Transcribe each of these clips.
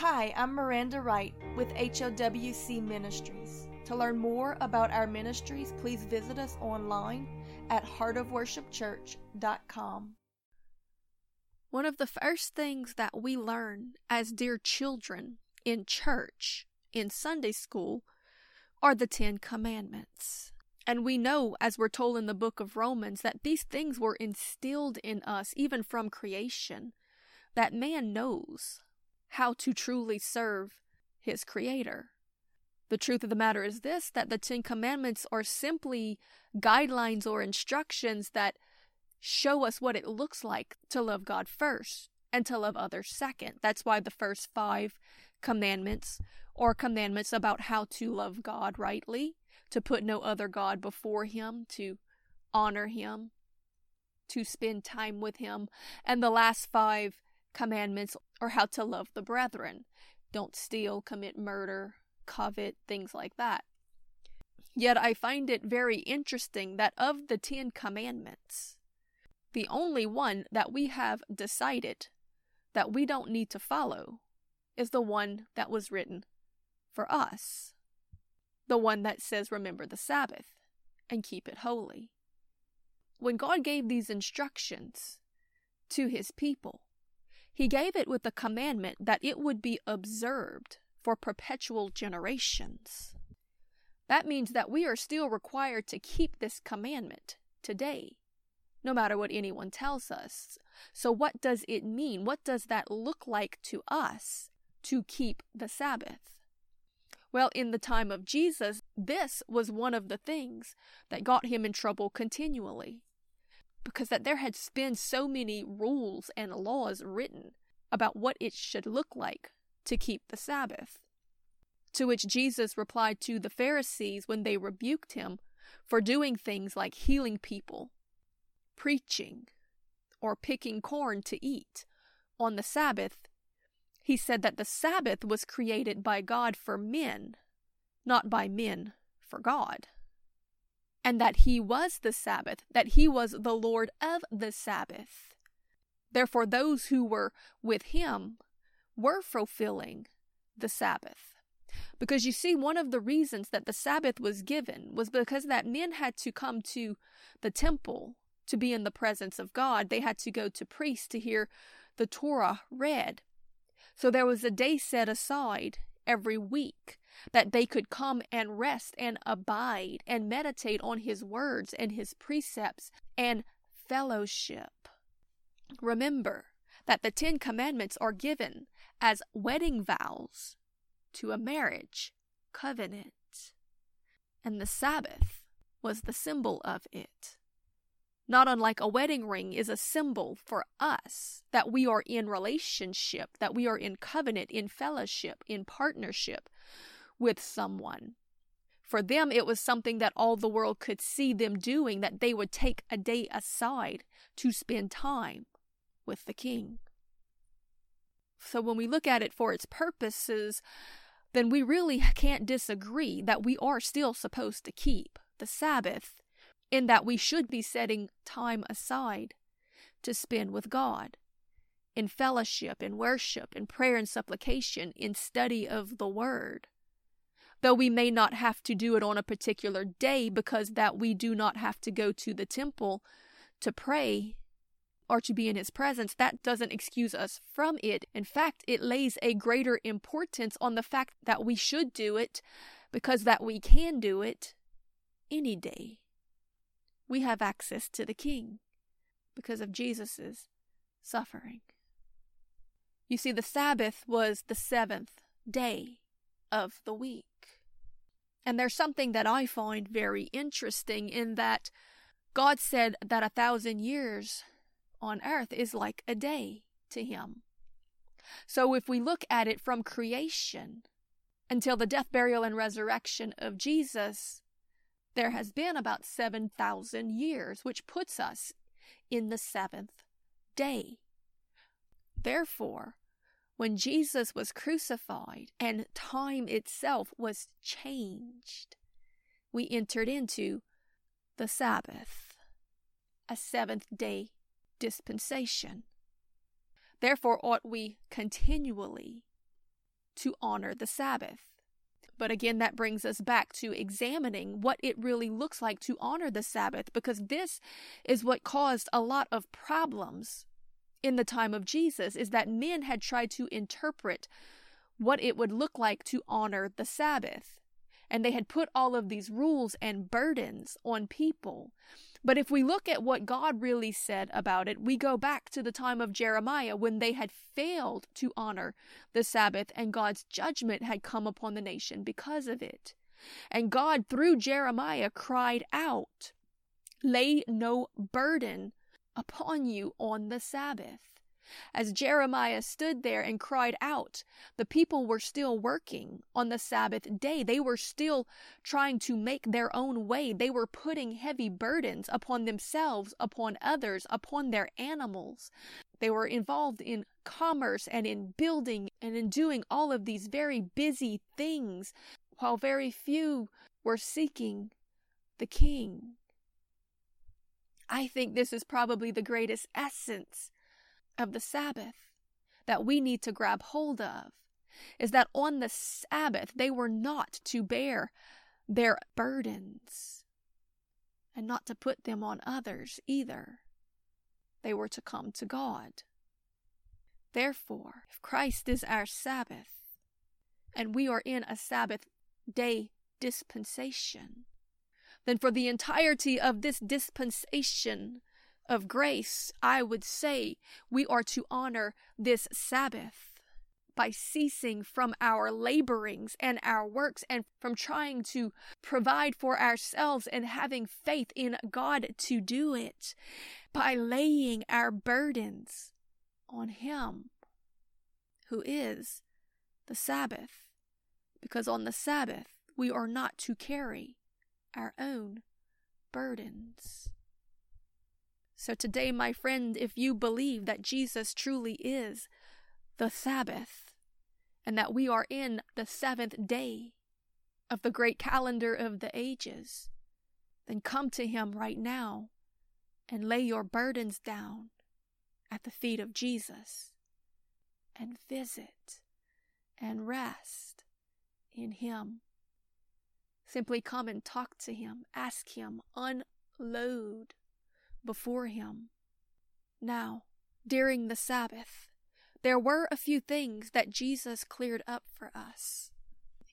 Hi, I'm Miranda Wright with HOWC Ministries. To learn more about our ministries, please visit us online at heartofworshipchurch.com. One of the first things that we learn as dear children in church, in Sunday school, are the Ten Commandments. And we know, as we're told in the book of Romans, that these things were instilled in us even from creation, that man knows how to truly serve his Creator. The truth of the matter is this that the Ten Commandments are simply guidelines or instructions that show us what it looks like to love God first and to love others second. That's why the first five commandments are commandments about how to love God rightly, to put no other God before Him, to honor Him, to spend time with Him. And the last five commandments or how to love the brethren. Don't steal, commit murder, covet, things like that. Yet I find it very interesting that of the Ten Commandments, the only one that we have decided that we don't need to follow is the one that was written for us. The one that says, Remember the Sabbath and keep it holy. When God gave these instructions to his people, he gave it with the commandment that it would be observed for perpetual generations. That means that we are still required to keep this commandment today, no matter what anyone tells us. So, what does it mean? What does that look like to us to keep the Sabbath? Well, in the time of Jesus, this was one of the things that got him in trouble continually because that there had been so many rules and laws written about what it should look like to keep the Sabbath. To which Jesus replied to the Pharisees when they rebuked him for doing things like healing people, preaching, or picking corn to eat on the Sabbath. He said that the Sabbath was created by God for men, not by men for God and that he was the Sabbath, that he was the Lord of the Sabbath. Therefore, those who were with him were fulfilling the Sabbath. Because you see, one of the reasons that the Sabbath was given was because that men had to come to the temple to be in the presence of God. They had to go to priests to hear the Torah read. So there was a day set aside every week that they could come and rest and abide and meditate on his words and his precepts and fellowship. Remember that the Ten Commandments are given as wedding vows to a marriage covenant, and the Sabbath was the symbol of it. Not unlike a wedding ring is a symbol for us that we are in relationship, that we are in covenant, in fellowship, in partnership with someone. For them, it was something that all the world could see them doing, that they would take a day aside to spend time with the king. So when we look at it for its purposes, then we really can't disagree that we are still supposed to keep the Sabbath, in that we should be setting time aside to spend with God in fellowship, in worship, in prayer and supplication, in study of the Word though we may not have to do it on a particular day because that we do not have to go to the temple to pray or to be in his presence, that doesn't excuse us from it. In fact, it lays a greater importance on the fact that we should do it because that we can do it any day. We have access to the King because of Jesus' suffering. You see, the Sabbath was the seventh day of the week. And there's something that I find very interesting in that God said that a thousand years on earth is like a day to him. So if we look at it from creation until the death, burial, and resurrection of Jesus, there has been about 7,000 years, which puts us in the seventh day. Therefore, when Jesus was crucified and time itself was changed, we entered into the Sabbath, a seventh day dispensation. Therefore, ought we continually to honor the Sabbath. But again, that brings us back to examining what it really looks like to honor the Sabbath, because this is what caused a lot of problems in the time of Jesus, is that men had tried to interpret what it would look like to honor the Sabbath. And they had put all of these rules and burdens on people. But if we look at what God really said about it, we go back to the time of Jeremiah when they had failed to honor the Sabbath and God's judgment had come upon the nation because of it. And God, through Jeremiah, cried out, Lay no burden upon you on the Sabbath. As Jeremiah stood there and cried out, the people were still working on the Sabbath day. They were still trying to make their own way. They were putting heavy burdens upon themselves, upon others, upon their animals. They were involved in commerce and in building and in doing all of these very busy things, while very few were seeking the King. I think this is probably the greatest essence of the Sabbath that we need to grab hold of is that on the Sabbath they were not to bear their burdens and not to put them on others either. They were to come to God. Therefore, if Christ is our Sabbath, and we are in a Sabbath day dispensation, then for the entirety of this dispensation, of grace, I would say we are to honor this Sabbath by ceasing from our laborings and our works and from trying to provide for ourselves and having faith in God to do it, by laying our burdens on Him who is the Sabbath. Because on the Sabbath we are not to carry our own burdens. So today, my friend, if you believe that Jesus truly is the Sabbath and that we are in the seventh day of the great calendar of the ages, then come to him right now and lay your burdens down at the feet of Jesus and visit and rest in him. Simply come and talk to him, ask him, unload before him. Now, during the Sabbath, there were a few things that Jesus cleared up for us.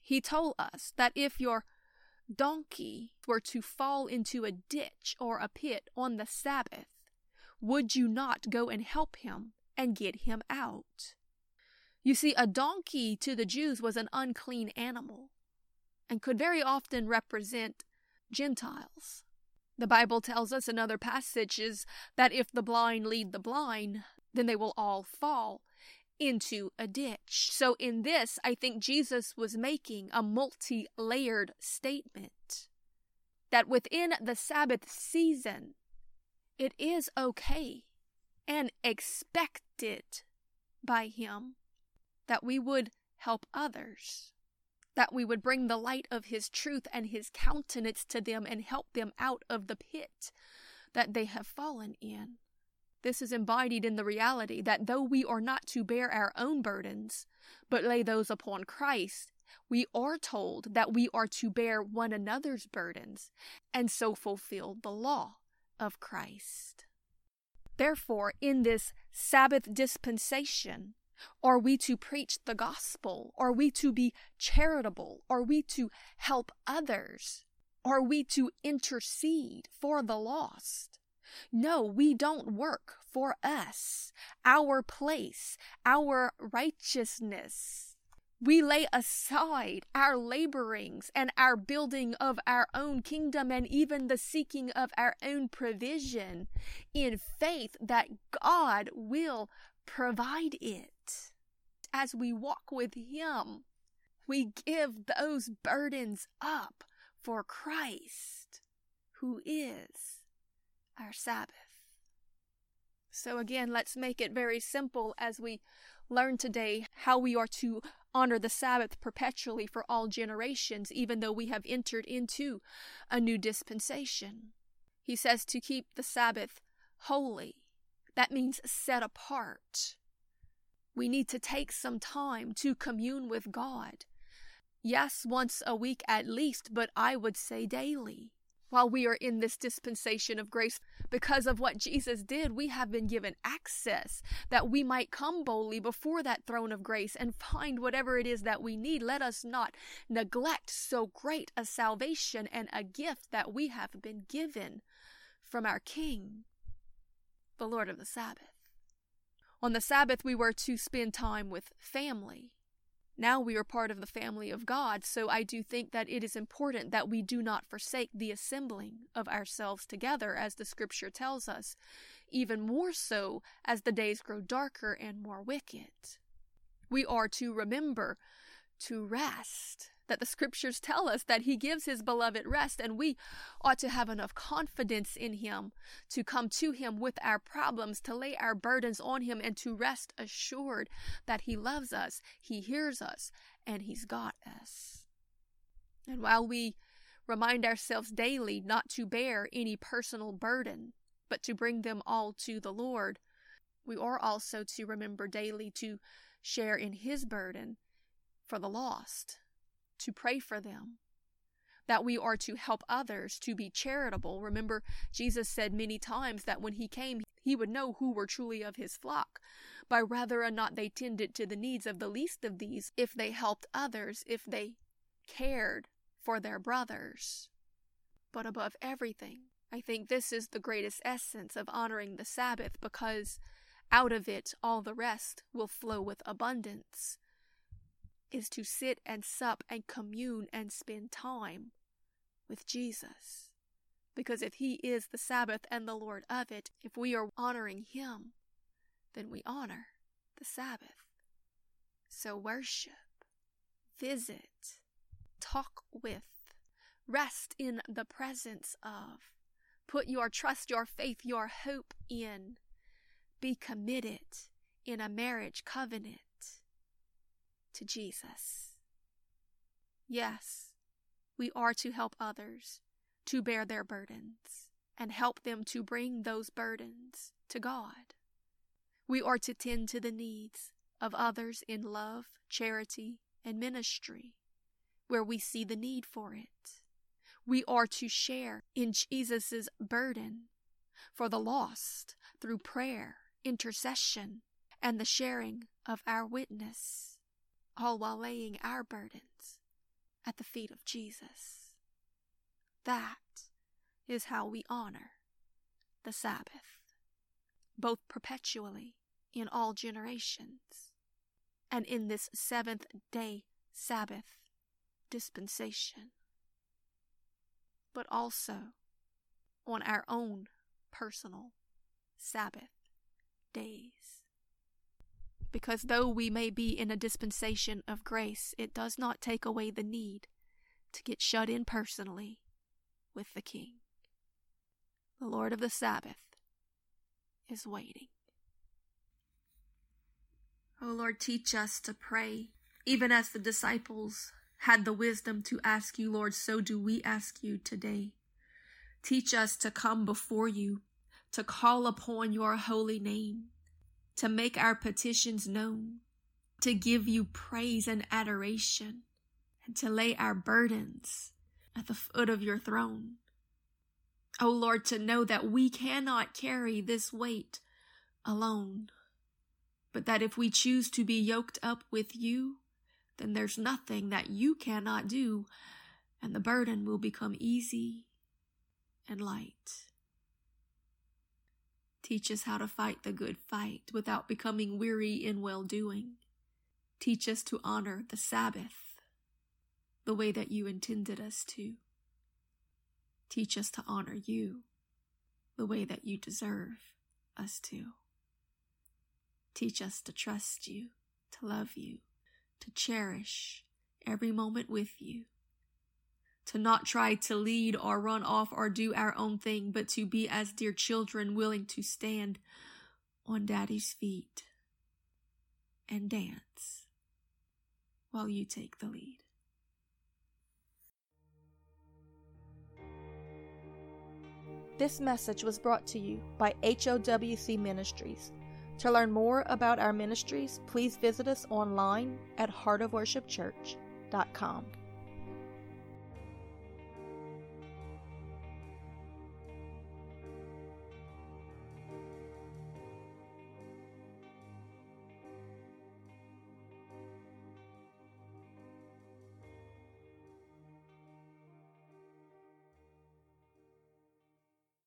He told us that if your donkey were to fall into a ditch or a pit on the Sabbath, would you not go and help him and get him out? You see, a donkey to the Jews was an unclean animal and could very often represent Gentiles. The Bible tells us in other passages that if the blind lead the blind, then they will all fall into a ditch. So, in this, I think Jesus was making a multi layered statement that within the Sabbath season, it is okay and expected by Him that we would help others that we would bring the light of his truth and his countenance to them and help them out of the pit that they have fallen in. This is embodied in the reality that though we are not to bear our own burdens, but lay those upon Christ, we are told that we are to bear one another's burdens and so fulfill the law of Christ. Therefore, in this Sabbath dispensation, are we to preach the gospel? Are we to be charitable? Are we to help others? Are we to intercede for the lost? No, we don't work for us, our place, our righteousness. We lay aside our laborings and our building of our own kingdom and even the seeking of our own provision in faith that God will provide it as we walk with Him. We give those burdens up for Christ, who is our Sabbath. So, again, let's make it very simple as we learn today how we are to honor the Sabbath perpetually for all generations, even though we have entered into a new dispensation. He says to keep the Sabbath holy. That means set apart. We need to take some time to commune with God. Yes, once a week at least, but I would say daily. While we are in this dispensation of grace, because of what Jesus did, we have been given access that we might come boldly before that throne of grace and find whatever it is that we need. Let us not neglect so great a salvation and a gift that we have been given from our King, the Lord of the Sabbath. On the Sabbath, we were to spend time with family. Now we are part of the family of God, so I do think that it is important that we do not forsake the assembling of ourselves together, as the scripture tells us, even more so as the days grow darker and more wicked. We are to remember to rest that the scriptures tell us that he gives his beloved rest, and we ought to have enough confidence in him to come to him with our problems, to lay our burdens on him, and to rest assured that he loves us, he hears us, and he's got us. And while we remind ourselves daily not to bear any personal burden, but to bring them all to the Lord, we are also to remember daily to share in his burden for the lost to pray for them, that we are to help others, to be charitable. Remember, Jesus said many times that when he came, he would know who were truly of his flock by whether or not they tended to the needs of the least of these, if they helped others, if they cared for their brothers. But above everything, I think this is the greatest essence of honoring the Sabbath because out of it all the rest will flow with abundance is to sit and sup and commune and spend time with Jesus. Because if He is the Sabbath and the Lord of it, if we are honoring Him, then we honor the Sabbath. So worship, visit, talk with, rest in the presence of, put your trust, your faith, your hope in, be committed in a marriage covenant to Jesus. Yes, we are to help others to bear their burdens and help them to bring those burdens to God. We are to tend to the needs of others in love, charity, and ministry where we see the need for it. We are to share in Jesus' burden for the lost through prayer, intercession, and the sharing of our witness all while laying our burdens at the feet of Jesus. That is how we honor the Sabbath, both perpetually in all generations and in this seventh day Sabbath dispensation, but also on our own personal Sabbath days because though we may be in a dispensation of grace, it does not take away the need to get shut in personally with the King. The Lord of the Sabbath is waiting. O oh Lord, teach us to pray, even as the disciples had the wisdom to ask you, Lord, so do we ask you today. Teach us to come before you, to call upon your holy name, to make our petitions known, to give you praise and adoration, and to lay our burdens at the foot of your throne. O oh Lord, to know that we cannot carry this weight alone, but that if we choose to be yoked up with you, then there's nothing that you cannot do, and the burden will become easy and light. Teach us how to fight the good fight without becoming weary in well doing. Teach us to honor the Sabbath the way that you intended us to. Teach us to honor you the way that you deserve us to. Teach us to trust you, to love you, to cherish every moment with you, to not try to lead or run off or do our own thing, but to be as dear children willing to stand on daddy's feet and dance while you take the lead. This message was brought to you by HOWC Ministries. To learn more about our ministries, please visit us online at heartofworshipchurch.com.